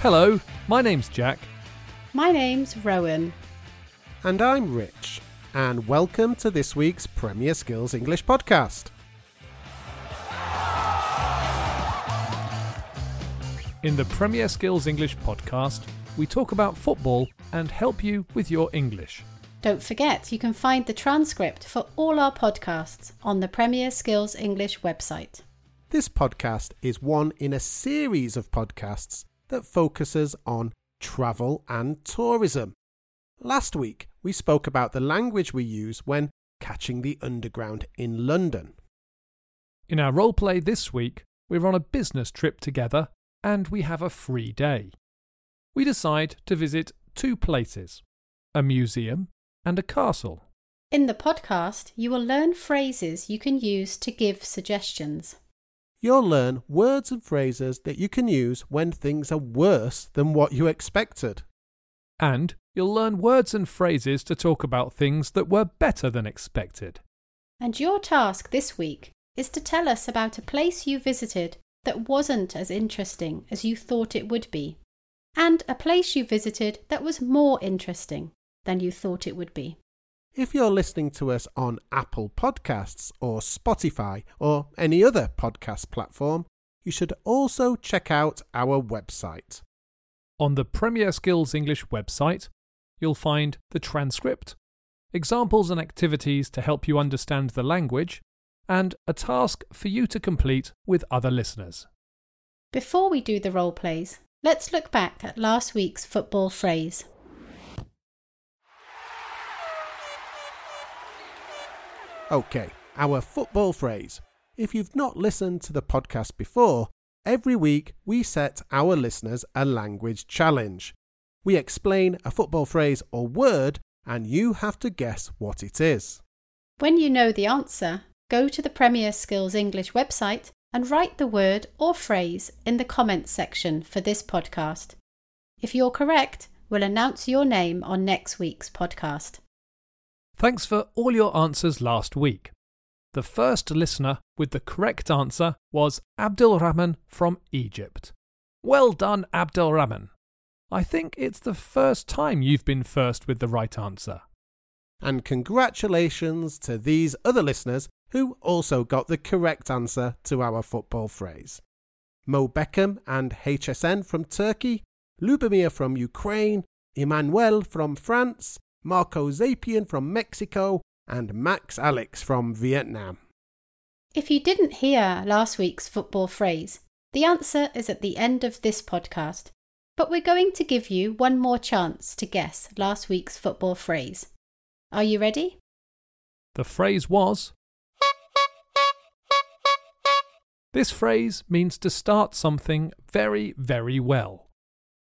Hello, my name's Jack. My name's Rowan. And I'm Rich, and welcome to this week's Premier Skills English podcast. In the Premier Skills English podcast, we talk about football and help you with your English. Don't forget, you can find the transcript for all our podcasts on the Premier Skills English website. This podcast is one in a series of podcasts that focuses on travel and tourism. Last week, we spoke about the language we use when catching the underground in London. In our role play this week, we're on a business trip together and we have a free day. We decide to visit two places a museum and a castle. In the podcast, you will learn phrases you can use to give suggestions. You'll learn words and phrases that you can use when things are worse than what you expected. And you'll learn words and phrases to talk about things that were better than expected. And your task this week is to tell us about a place you visited that wasn't as interesting as you thought it would be, and a place you visited that was more interesting than you thought it would be. If you're listening to us on Apple Podcasts or Spotify or any other podcast platform, you should also check out our website. On the Premier Skills English website, you'll find the transcript, examples and activities to help you understand the language, and a task for you to complete with other listeners. Before we do the role plays, let's look back at last week's football phrase. Okay, our football phrase. If you've not listened to the podcast before, every week we set our listeners a language challenge. We explain a football phrase or word, and you have to guess what it is. When you know the answer, go to the Premier Skills English website and write the word or phrase in the comments section for this podcast. If you're correct, we'll announce your name on next week's podcast. Thanks for all your answers last week. The first listener with the correct answer was Abdul Rahman from Egypt. Well done, Abdul Rahman. I think it's the first time you've been first with the right answer. And congratulations to these other listeners who also got the correct answer to our football phrase. Mo Beckham and HSN from Turkey, Lubomir from Ukraine, Emmanuel from France, Marco Zapian from Mexico, and Max Alex from Vietnam. If you didn't hear last week's football phrase, the answer is at the end of this podcast. But we're going to give you one more chance to guess last week's football phrase. Are you ready? The phrase was This phrase means to start something very, very well.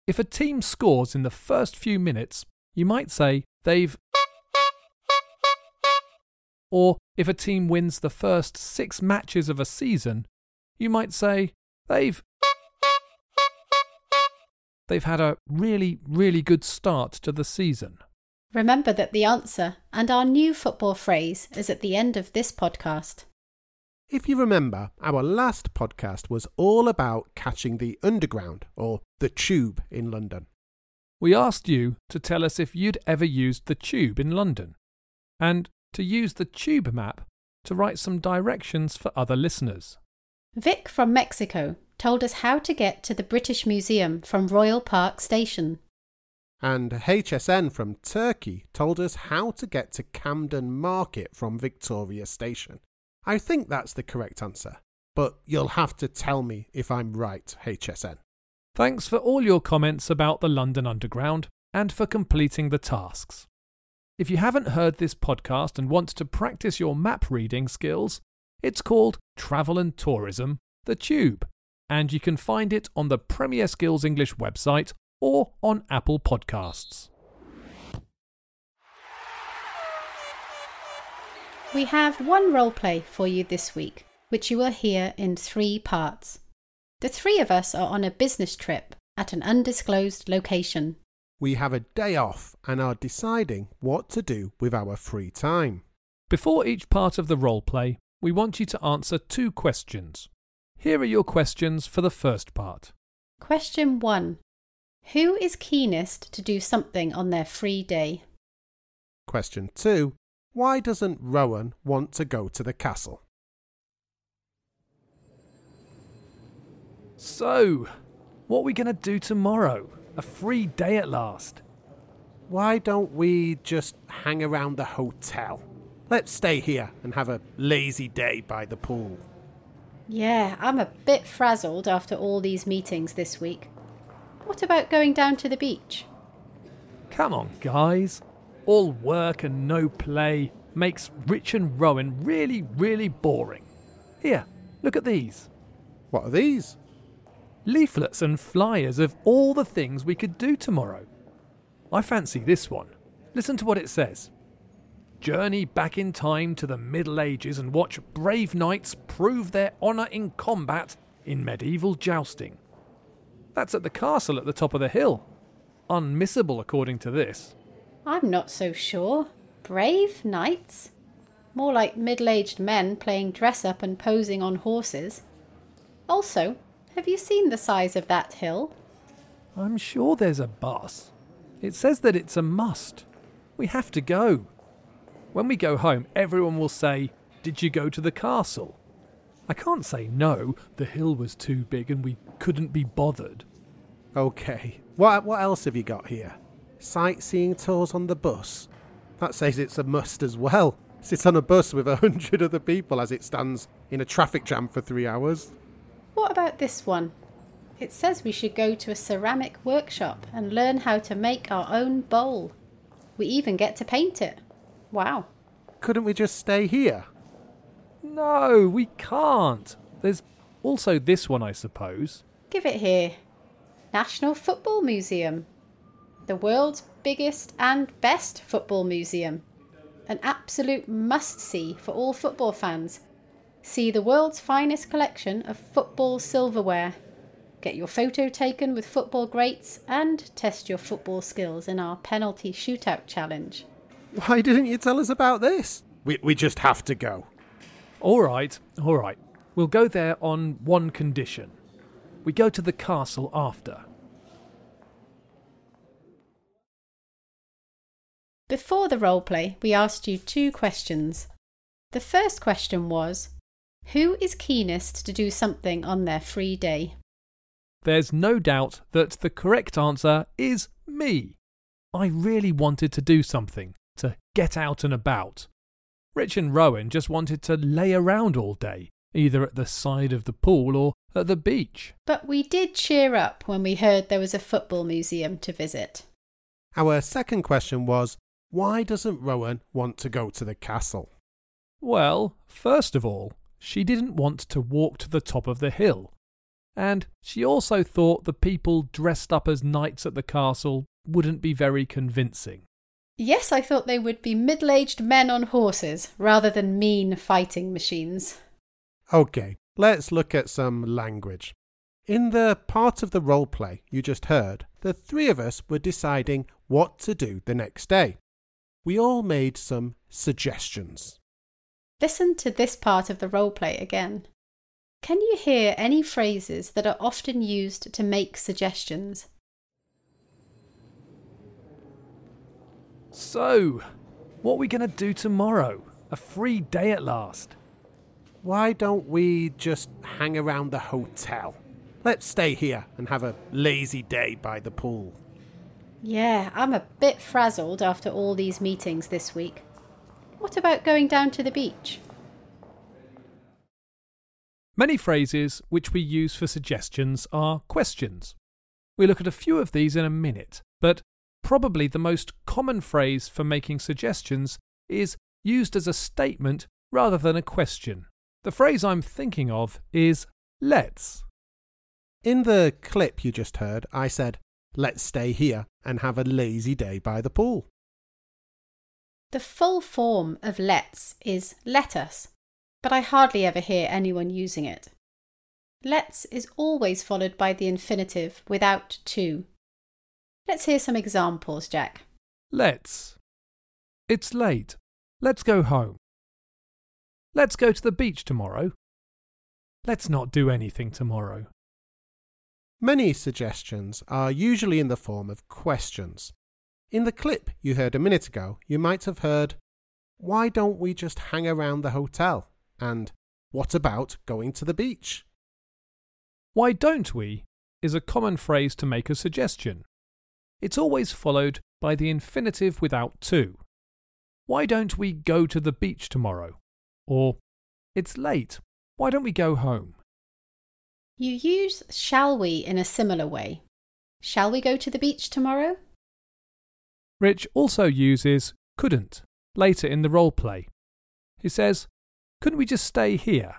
If a team scores in the first few minutes, you might say they've. Or if a team wins the first six matches of a season, you might say they've. They've had a really, really good start to the season. Remember that the answer and our new football phrase is at the end of this podcast. If you remember, our last podcast was all about catching the underground or the tube in London. We asked you to tell us if you'd ever used the tube in London and to use the tube map to write some directions for other listeners. Vic from Mexico told us how to get to the British Museum from Royal Park Station. And HSN from Turkey told us how to get to Camden Market from Victoria Station. I think that's the correct answer, but you'll have to tell me if I'm right, HSN. Thanks for all your comments about the London Underground and for completing the tasks. If you haven't heard this podcast and want to practice your map reading skills, it's called Travel and Tourism The Tube, and you can find it on the Premier Skills English website or on Apple Podcasts. We have one role play for you this week, which you will hear in three parts. The three of us are on a business trip at an undisclosed location. We have a day off and are deciding what to do with our free time. Before each part of the role play, we want you to answer two questions. Here are your questions for the first part. Question 1. Who is keenest to do something on their free day? Question 2. Why doesn't Rowan want to go to the castle? So, what are we going to do tomorrow? A free day at last. Why don't we just hang around the hotel? Let's stay here and have a lazy day by the pool. Yeah, I'm a bit frazzled after all these meetings this week. What about going down to the beach? Come on, guys. All work and no play makes Rich and Rowan really, really boring. Here, look at these What are these? Leaflets and flyers of all the things we could do tomorrow. I fancy this one. Listen to what it says Journey back in time to the Middle Ages and watch brave knights prove their honour in combat in medieval jousting. That's at the castle at the top of the hill. Unmissable, according to this. I'm not so sure. Brave knights? More like middle aged men playing dress up and posing on horses. Also, have you seen the size of that hill? I'm sure there's a bus. It says that it's a must. We have to go. When we go home, everyone will say, Did you go to the castle? I can't say no, the hill was too big and we couldn't be bothered. Okay. What what else have you got here? Sightseeing tours on the bus. That says it's a must as well. Sit on a bus with a hundred other people as it stands in a traffic jam for three hours. What about this one? It says we should go to a ceramic workshop and learn how to make our own bowl. We even get to paint it. Wow. Couldn't we just stay here? No, we can't. There's also this one, I suppose. Give it here. National Football Museum. The world's biggest and best football museum. An absolute must see for all football fans. See the world's finest collection of football silverware. Get your photo taken with football greats and test your football skills in our penalty shootout challenge. Why didn't you tell us about this? We, we just have to go. All right, all right. We'll go there on one condition. We go to the castle after. Before the roleplay, we asked you two questions. The first question was Who is keenest to do something on their free day? There's no doubt that the correct answer is me. I really wanted to do something, to get out and about. Rich and Rowan just wanted to lay around all day, either at the side of the pool or at the beach. But we did cheer up when we heard there was a football museum to visit. Our second question was why doesn't Rowan want to go to the castle? Well, first of all, she didn't want to walk to the top of the hill. And she also thought the people dressed up as knights at the castle wouldn't be very convincing. Yes, I thought they would be middle aged men on horses rather than mean fighting machines. Okay, let's look at some language. In the part of the role play you just heard, the three of us were deciding what to do the next day. We all made some suggestions. Listen to this part of the roleplay again. Can you hear any phrases that are often used to make suggestions? So, what are we going to do tomorrow? A free day at last. Why don't we just hang around the hotel? Let's stay here and have a lazy day by the pool. Yeah, I'm a bit frazzled after all these meetings this week. What about going down to the beach? Many phrases which we use for suggestions are questions. We look at a few of these in a minute, but probably the most common phrase for making suggestions is used as a statement rather than a question. The phrase I'm thinking of is let's. In the clip you just heard, I said, let's stay here and have a lazy day by the pool. The full form of let's is let us, but I hardly ever hear anyone using it. Let's is always followed by the infinitive without to. Let's hear some examples, Jack. Let's. It's late. Let's go home. Let's go to the beach tomorrow. Let's not do anything tomorrow. Many suggestions are usually in the form of questions. In the clip you heard a minute ago, you might have heard, Why don't we just hang around the hotel? And what about going to the beach? Why don't we is a common phrase to make a suggestion. It's always followed by the infinitive without to. Why don't we go to the beach tomorrow? Or, It's late. Why don't we go home? You use shall we in a similar way. Shall we go to the beach tomorrow? Rich also uses couldn't later in the role play. He says, Couldn't we just stay here?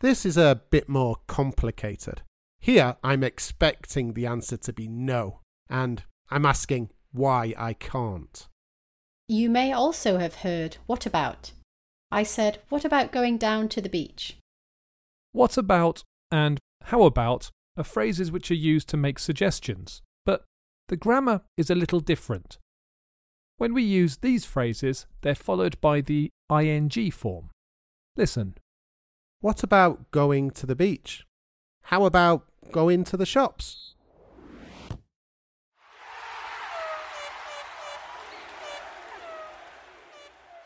This is a bit more complicated. Here I'm expecting the answer to be no, and I'm asking why I can't. You may also have heard what about. I said, What about going down to the beach? What about and how about are phrases which are used to make suggestions, but the grammar is a little different. When we use these phrases, they're followed by the ing form. Listen. What about going to the beach? How about going to the shops?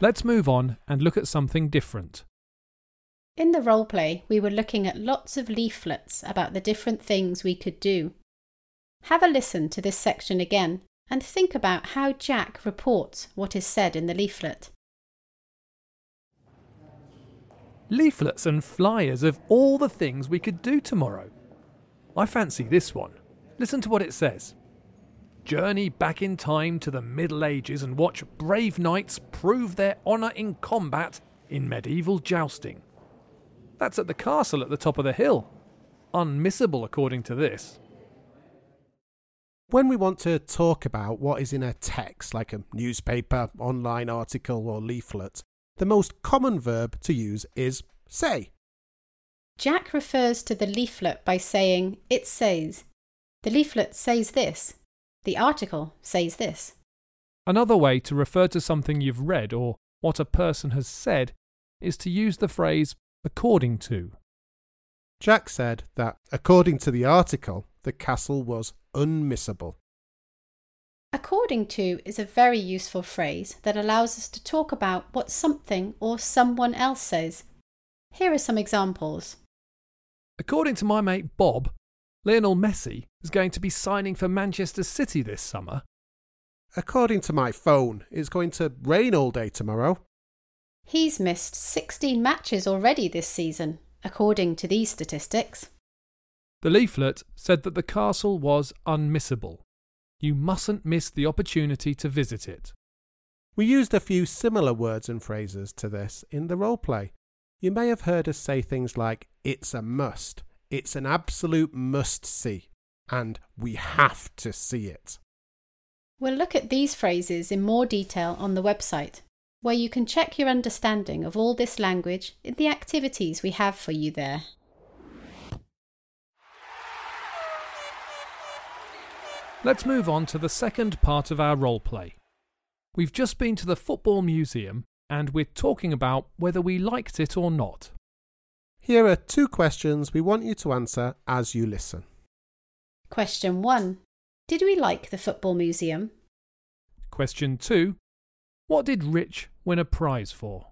Let's move on and look at something different. In the role play, we were looking at lots of leaflets about the different things we could do. Have a listen to this section again and think about how Jack reports what is said in the leaflet. Leaflets and flyers of all the things we could do tomorrow. I fancy this one. Listen to what it says. Journey back in time to the Middle Ages and watch brave knights prove their honour in combat in medieval jousting. That's at the castle at the top of the hill. Unmissable, according to this. When we want to talk about what is in a text, like a newspaper, online article, or leaflet, the most common verb to use is say. Jack refers to the leaflet by saying, It says. The leaflet says this. The article says this. Another way to refer to something you've read or what a person has said is to use the phrase according to. Jack said that, according to the article, the castle was unmissable. According to is a very useful phrase that allows us to talk about what something or someone else says. Here are some examples. According to my mate Bob, Lionel Messi is going to be signing for Manchester City this summer. According to my phone, it's going to rain all day tomorrow. He's missed 16 matches already this season, according to these statistics. The leaflet said that the castle was unmissable. You mustn't miss the opportunity to visit it. We used a few similar words and phrases to this in the role play. You may have heard us say things like, it's a must, it's an absolute must see, and we have to see it. We'll look at these phrases in more detail on the website, where you can check your understanding of all this language in the activities we have for you there. Let's move on to the second part of our role play. We've just been to the Football Museum and we're talking about whether we liked it or not. Here are two questions we want you to answer as you listen. Question 1. Did we like the Football Museum? Question 2. What did Rich win a prize for?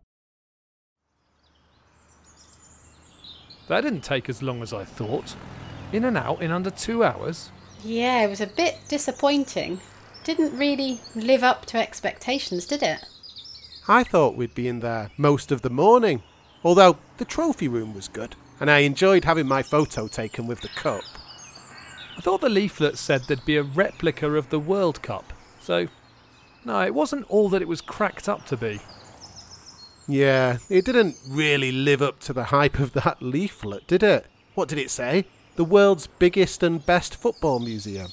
That didn't take as long as I thought. In and out in under two hours. Yeah, it was a bit disappointing. Didn't really live up to expectations, did it? I thought we'd be in there most of the morning, although the trophy room was good, and I enjoyed having my photo taken with the cup. I thought the leaflet said there'd be a replica of the World Cup, so no, it wasn't all that it was cracked up to be. Yeah, it didn't really live up to the hype of that leaflet, did it? What did it say? The world's biggest and best football museum.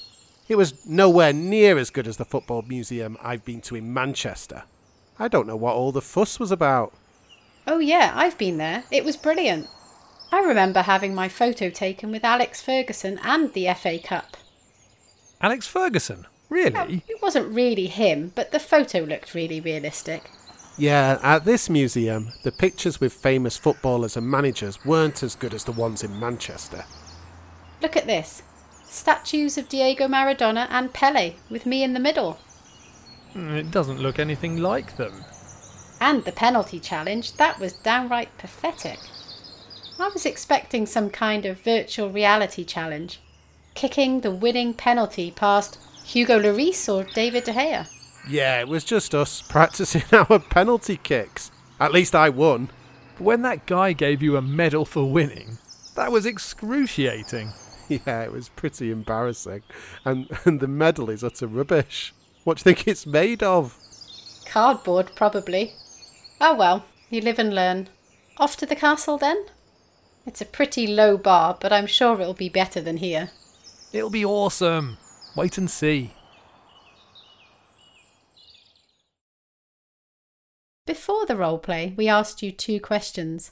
It was nowhere near as good as the football museum I've been to in Manchester. I don't know what all the fuss was about. Oh, yeah, I've been there. It was brilliant. I remember having my photo taken with Alex Ferguson and the FA Cup. Alex Ferguson? Really? Well, it wasn't really him, but the photo looked really realistic. Yeah, at this museum, the pictures with famous footballers and managers weren't as good as the ones in Manchester. Look at this. Statues of Diego Maradona and Pele, with me in the middle. Mm, It doesn't look anything like them. And the penalty challenge, that was downright pathetic. I was expecting some kind of virtual reality challenge, kicking the winning penalty past Hugo Lloris or David De Gea. Yeah, it was just us practicing our penalty kicks. At least I won. But when that guy gave you a medal for winning, that was excruciating. Yeah, it was pretty embarrassing. And, and the medal is utter rubbish. What do you think it's made of? Cardboard, probably. Oh well, you live and learn. Off to the castle then? It's a pretty low bar, but I'm sure it'll be better than here. It'll be awesome. Wait and see. Before the role play, we asked you two questions.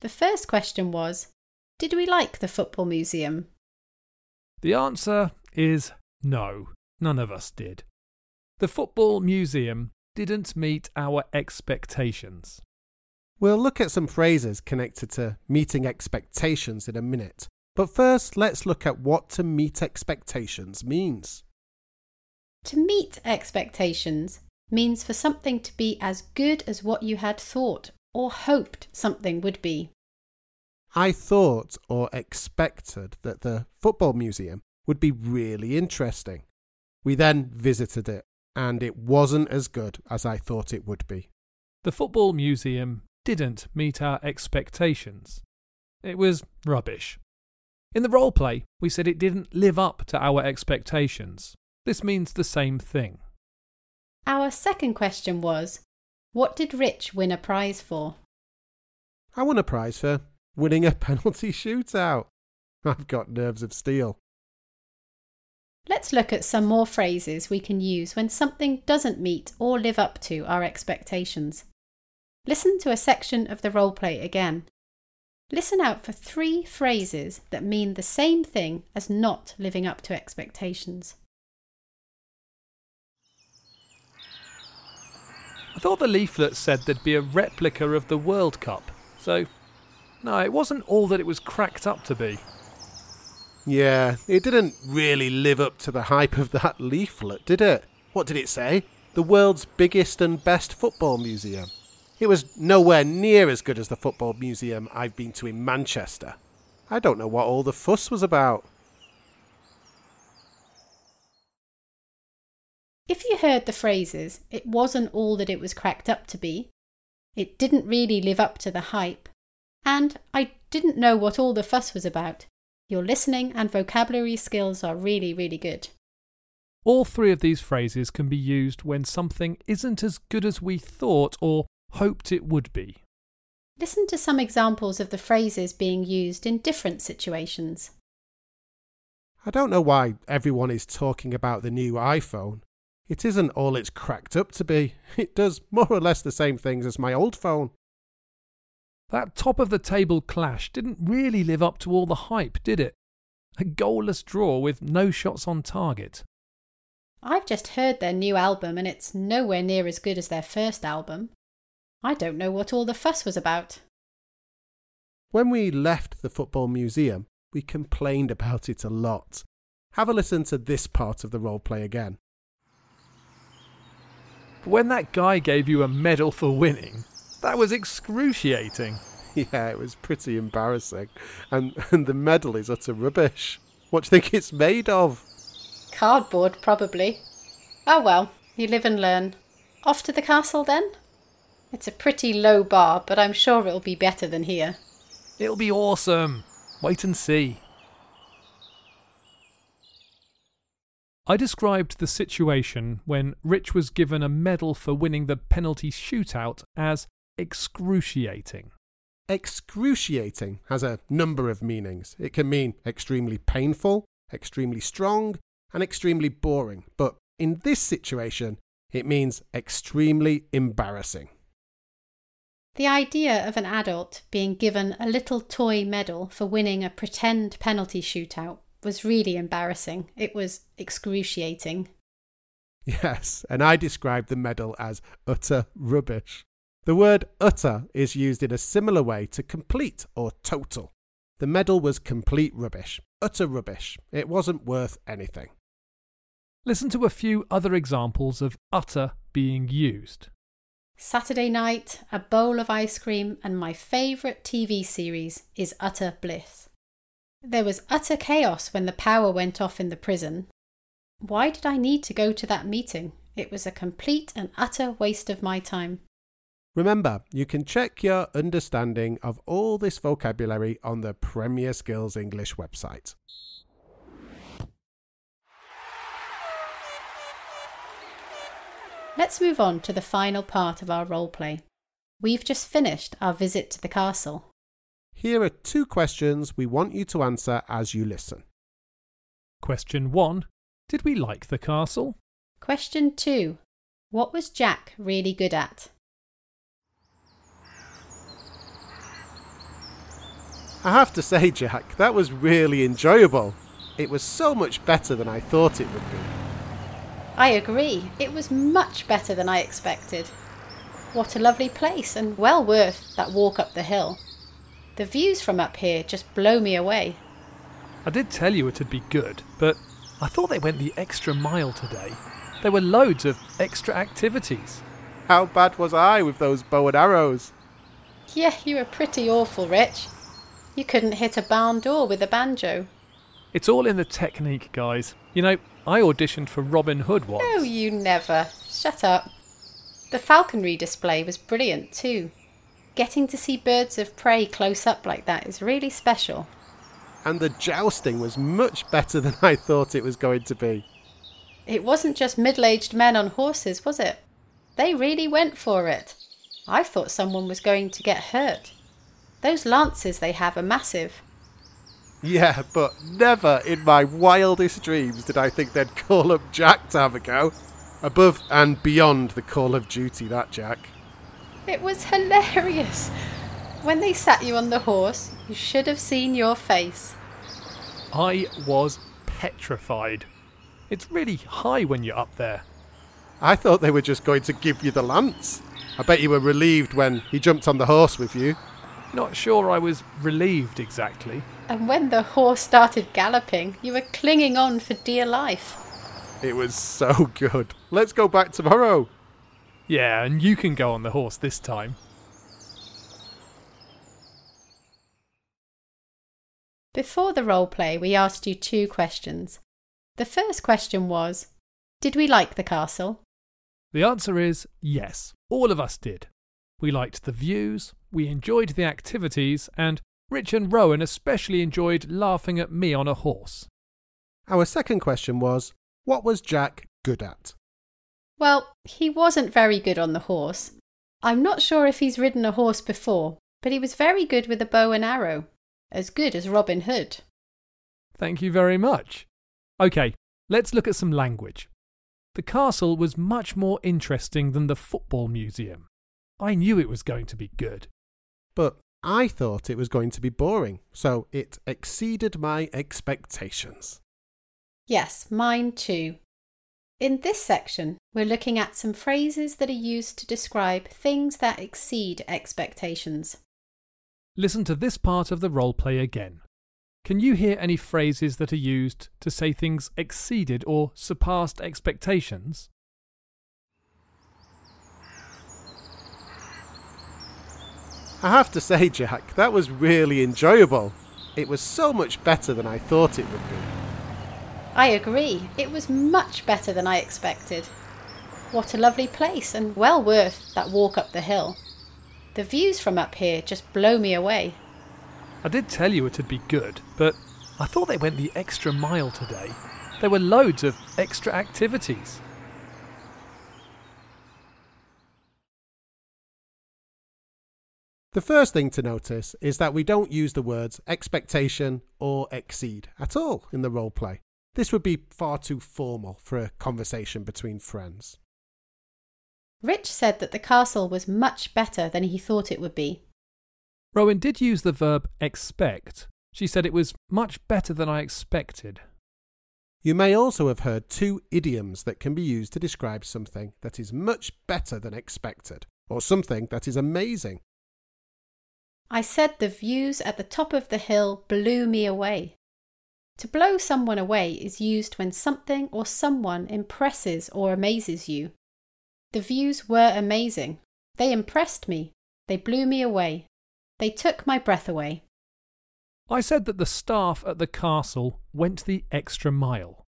The first question was Did we like the football museum? The answer is no, none of us did. The Football Museum didn't meet our expectations. We'll look at some phrases connected to meeting expectations in a minute. But first, let's look at what to meet expectations means. To meet expectations means for something to be as good as what you had thought or hoped something would be. I thought or expected that the football museum would be really interesting. We then visited it, and it wasn't as good as I thought it would be. The Football Museum didn't meet our expectations. It was rubbish. In the role play, we said it didn't live up to our expectations. This means the same thing. Our second question was What did Rich win a prize for? I won a prize for winning a penalty shootout. I've got nerves of steel. Let's look at some more phrases we can use when something doesn't meet or live up to our expectations. Listen to a section of the role play again. Listen out for three phrases that mean the same thing as not living up to expectations. I thought the leaflet said there'd be a replica of the World Cup, so. No, it wasn't all that it was cracked up to be. Yeah, it didn't really live up to the hype of that leaflet, did it? What did it say? The world's biggest and best football museum. It was nowhere near as good as the football museum I've been to in Manchester. I don't know what all the fuss was about. If you heard the phrases, it wasn't all that it was cracked up to be, it didn't really live up to the hype, and I didn't know what all the fuss was about, your listening and vocabulary skills are really, really good. All three of these phrases can be used when something isn't as good as we thought or hoped it would be. Listen to some examples of the phrases being used in different situations. I don't know why everyone is talking about the new iPhone. It isn't all it's cracked up to be. It does more or less the same things as my old phone. That top of the table clash didn't really live up to all the hype, did it? A goalless draw with no shots on target. I've just heard their new album and it's nowhere near as good as their first album. I don't know what all the fuss was about. When we left the football museum, we complained about it a lot. Have a listen to this part of the role play again. But when that guy gave you a medal for winning, that was excruciating. Yeah, it was pretty embarrassing. And, and the medal is utter rubbish. What do you think it's made of? Cardboard, probably. Oh well, you live and learn. Off to the castle then? It's a pretty low bar, but I'm sure it'll be better than here. It'll be awesome. Wait and see. I described the situation when Rich was given a medal for winning the penalty shootout as excruciating. Excruciating has a number of meanings. It can mean extremely painful, extremely strong, and extremely boring. But in this situation, it means extremely embarrassing. The idea of an adult being given a little toy medal for winning a pretend penalty shootout was really embarrassing. It was excruciating. Yes, and I described the medal as utter rubbish. The word utter is used in a similar way to complete or total. The medal was complete rubbish, utter rubbish. It wasn't worth anything. Listen to a few other examples of utter being used. Saturday night, a bowl of ice cream, and my favourite TV series is Utter Bliss. There was utter chaos when the power went off in the prison. Why did I need to go to that meeting? It was a complete and utter waste of my time. Remember, you can check your understanding of all this vocabulary on the Premier Skills English website. Let's move on to the final part of our role play. We've just finished our visit to the castle. Here are two questions we want you to answer as you listen. Question 1 Did we like the castle? Question 2. What was Jack really good at? I have to say, Jack, that was really enjoyable. It was so much better than I thought it would be. I agree. It was much better than I expected. What a lovely place and well worth that walk up the hill. The views from up here just blow me away. I did tell you it'd be good, but I thought they went the extra mile today. There were loads of extra activities. How bad was I with those bow and arrows? Yeah, you were pretty awful, Rich. You couldn't hit a barn door with a banjo. It's all in the technique, guys. You know, I auditioned for Robin Hood once. Oh, you never. Shut up. The falconry display was brilliant too. Getting to see birds of prey close up like that is really special. And the jousting was much better than I thought it was going to be. It wasn't just middle aged men on horses, was it? They really went for it. I thought someone was going to get hurt. Those lances they have are massive. Yeah, but never in my wildest dreams did I think they'd call up Jack to have a go. Above and beyond the call of duty, that Jack. It was hilarious. When they sat you on the horse, you should have seen your face. I was petrified. It's really high when you're up there. I thought they were just going to give you the lance. I bet you were relieved when he jumped on the horse with you. Not sure I was relieved exactly. And when the horse started galloping, you were clinging on for dear life. It was so good. Let's go back tomorrow. Yeah, and you can go on the horse this time. Before the role play, we asked you two questions. The first question was Did we like the castle? The answer is yes, all of us did. We liked the views, we enjoyed the activities, and Rich and Rowan especially enjoyed laughing at me on a horse. Our second question was What was Jack good at? Well, he wasn't very good on the horse. I'm not sure if he's ridden a horse before, but he was very good with a bow and arrow. As good as Robin Hood. Thank you very much. OK, let's look at some language. The castle was much more interesting than the football museum. I knew it was going to be good. But I thought it was going to be boring, so it exceeded my expectations. Yes, mine too. In this section, we're looking at some phrases that are used to describe things that exceed expectations. Listen to this part of the role play again. Can you hear any phrases that are used to say things exceeded or surpassed expectations? I have to say, Jack, that was really enjoyable. It was so much better than I thought it would be. I agree. It was much better than I expected. What a lovely place and well worth that walk up the hill. The views from up here just blow me away. I did tell you it'd be good, but I thought they went the extra mile today. There were loads of extra activities. The first thing to notice is that we don't use the words expectation or exceed at all in the role play. This would be far too formal for a conversation between friends. Rich said that the castle was much better than he thought it would be. Rowan did use the verb expect. She said it was much better than I expected. You may also have heard two idioms that can be used to describe something that is much better than expected, or something that is amazing. I said the views at the top of the hill blew me away. To blow someone away is used when something or someone impresses or amazes you. The views were amazing. They impressed me. They blew me away. They took my breath away. I said that the staff at the castle went the extra mile.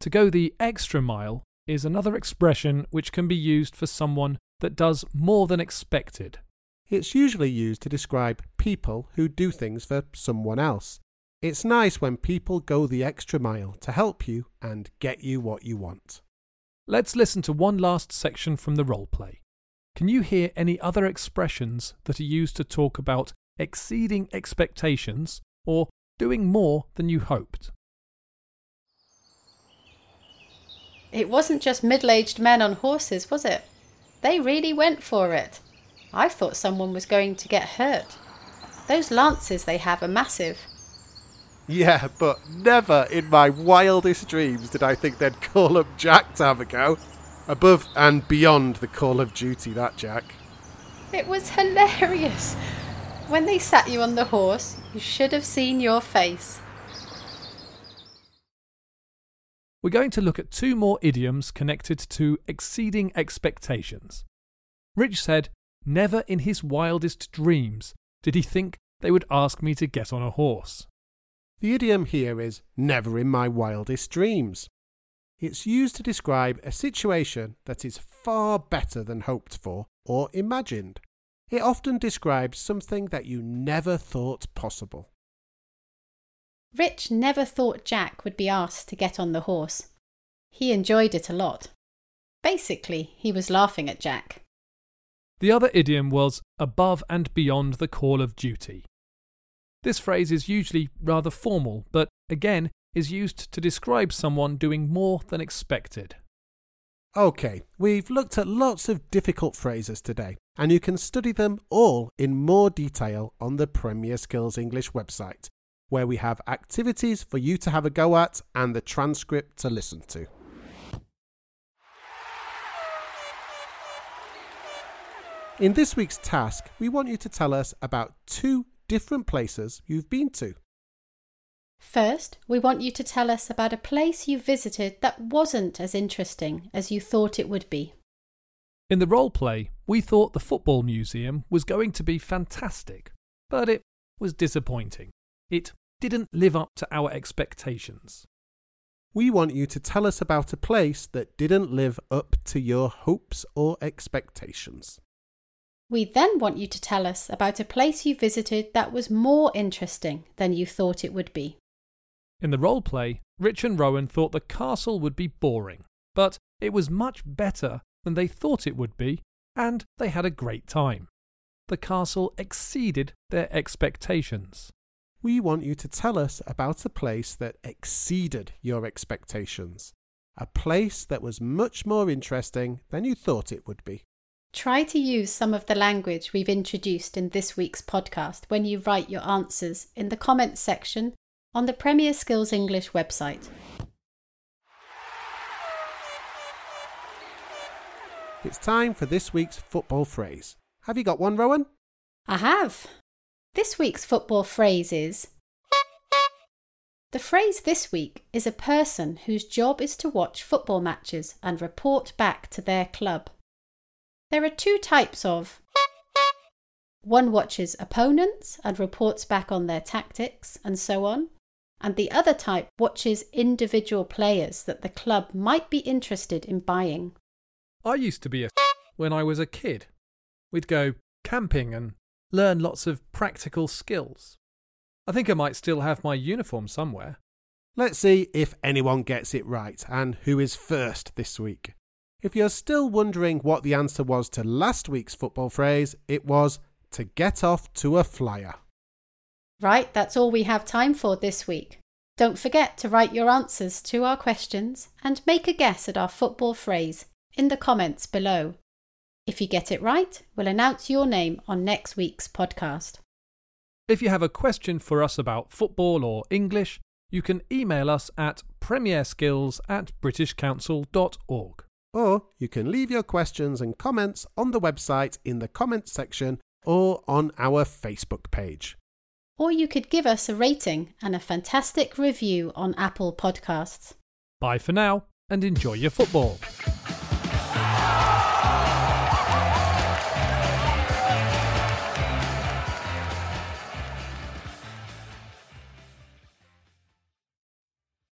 To go the extra mile is another expression which can be used for someone that does more than expected. It's usually used to describe people who do things for someone else. It's nice when people go the extra mile to help you and get you what you want. Let's listen to one last section from the role play. Can you hear any other expressions that are used to talk about exceeding expectations or doing more than you hoped? It wasn't just middle aged men on horses, was it? They really went for it. I thought someone was going to get hurt. Those lances they have are massive. Yeah, but never in my wildest dreams did I think they'd call up Jack to have a go. Above and beyond the call of duty, that Jack. It was hilarious. When they sat you on the horse, you should have seen your face. We're going to look at two more idioms connected to exceeding expectations. Rich said, Never in his wildest dreams did he think they would ask me to get on a horse. The idiom here is never in my wildest dreams. It's used to describe a situation that is far better than hoped for or imagined. It often describes something that you never thought possible. Rich never thought Jack would be asked to get on the horse. He enjoyed it a lot. Basically, he was laughing at Jack. The other idiom was above and beyond the call of duty. This phrase is usually rather formal, but again is used to describe someone doing more than expected. Okay, we've looked at lots of difficult phrases today, and you can study them all in more detail on the Premier Skills English website, where we have activities for you to have a go at and the transcript to listen to. In this week's task, we want you to tell us about two different places you've been to. First, we want you to tell us about a place you visited that wasn't as interesting as you thought it would be. In the role play, we thought the football museum was going to be fantastic, but it was disappointing. It didn't live up to our expectations. We want you to tell us about a place that didn't live up to your hopes or expectations. We then want you to tell us about a place you visited that was more interesting than you thought it would be. In the role play, Rich and Rowan thought the castle would be boring, but it was much better than they thought it would be, and they had a great time. The castle exceeded their expectations. We want you to tell us about a place that exceeded your expectations, a place that was much more interesting than you thought it would be. Try to use some of the language we've introduced in this week's podcast when you write your answers in the comments section on the Premier Skills English website. It's time for this week's football phrase. Have you got one, Rowan? I have. This week's football phrase is The phrase this week is a person whose job is to watch football matches and report back to their club. There are two types of one watches opponents and reports back on their tactics and so on, and the other type watches individual players that the club might be interested in buying. I used to be a when I was a kid. We'd go camping and learn lots of practical skills. I think I might still have my uniform somewhere. Let's see if anyone gets it right and who is first this week. If you're still wondering what the answer was to last week's football phrase, it was to get off to a flyer. Right, that's all we have time for this week. Don't forget to write your answers to our questions and make a guess at our football phrase in the comments below. If you get it right, we'll announce your name on next week's podcast. If you have a question for us about football or English, you can email us at premierskills at britishcouncil.org. Or you can leave your questions and comments on the website in the comments section or on our Facebook page. or you could give us a rating and a fantastic review on Apple Podcasts. Bye for now and enjoy your football.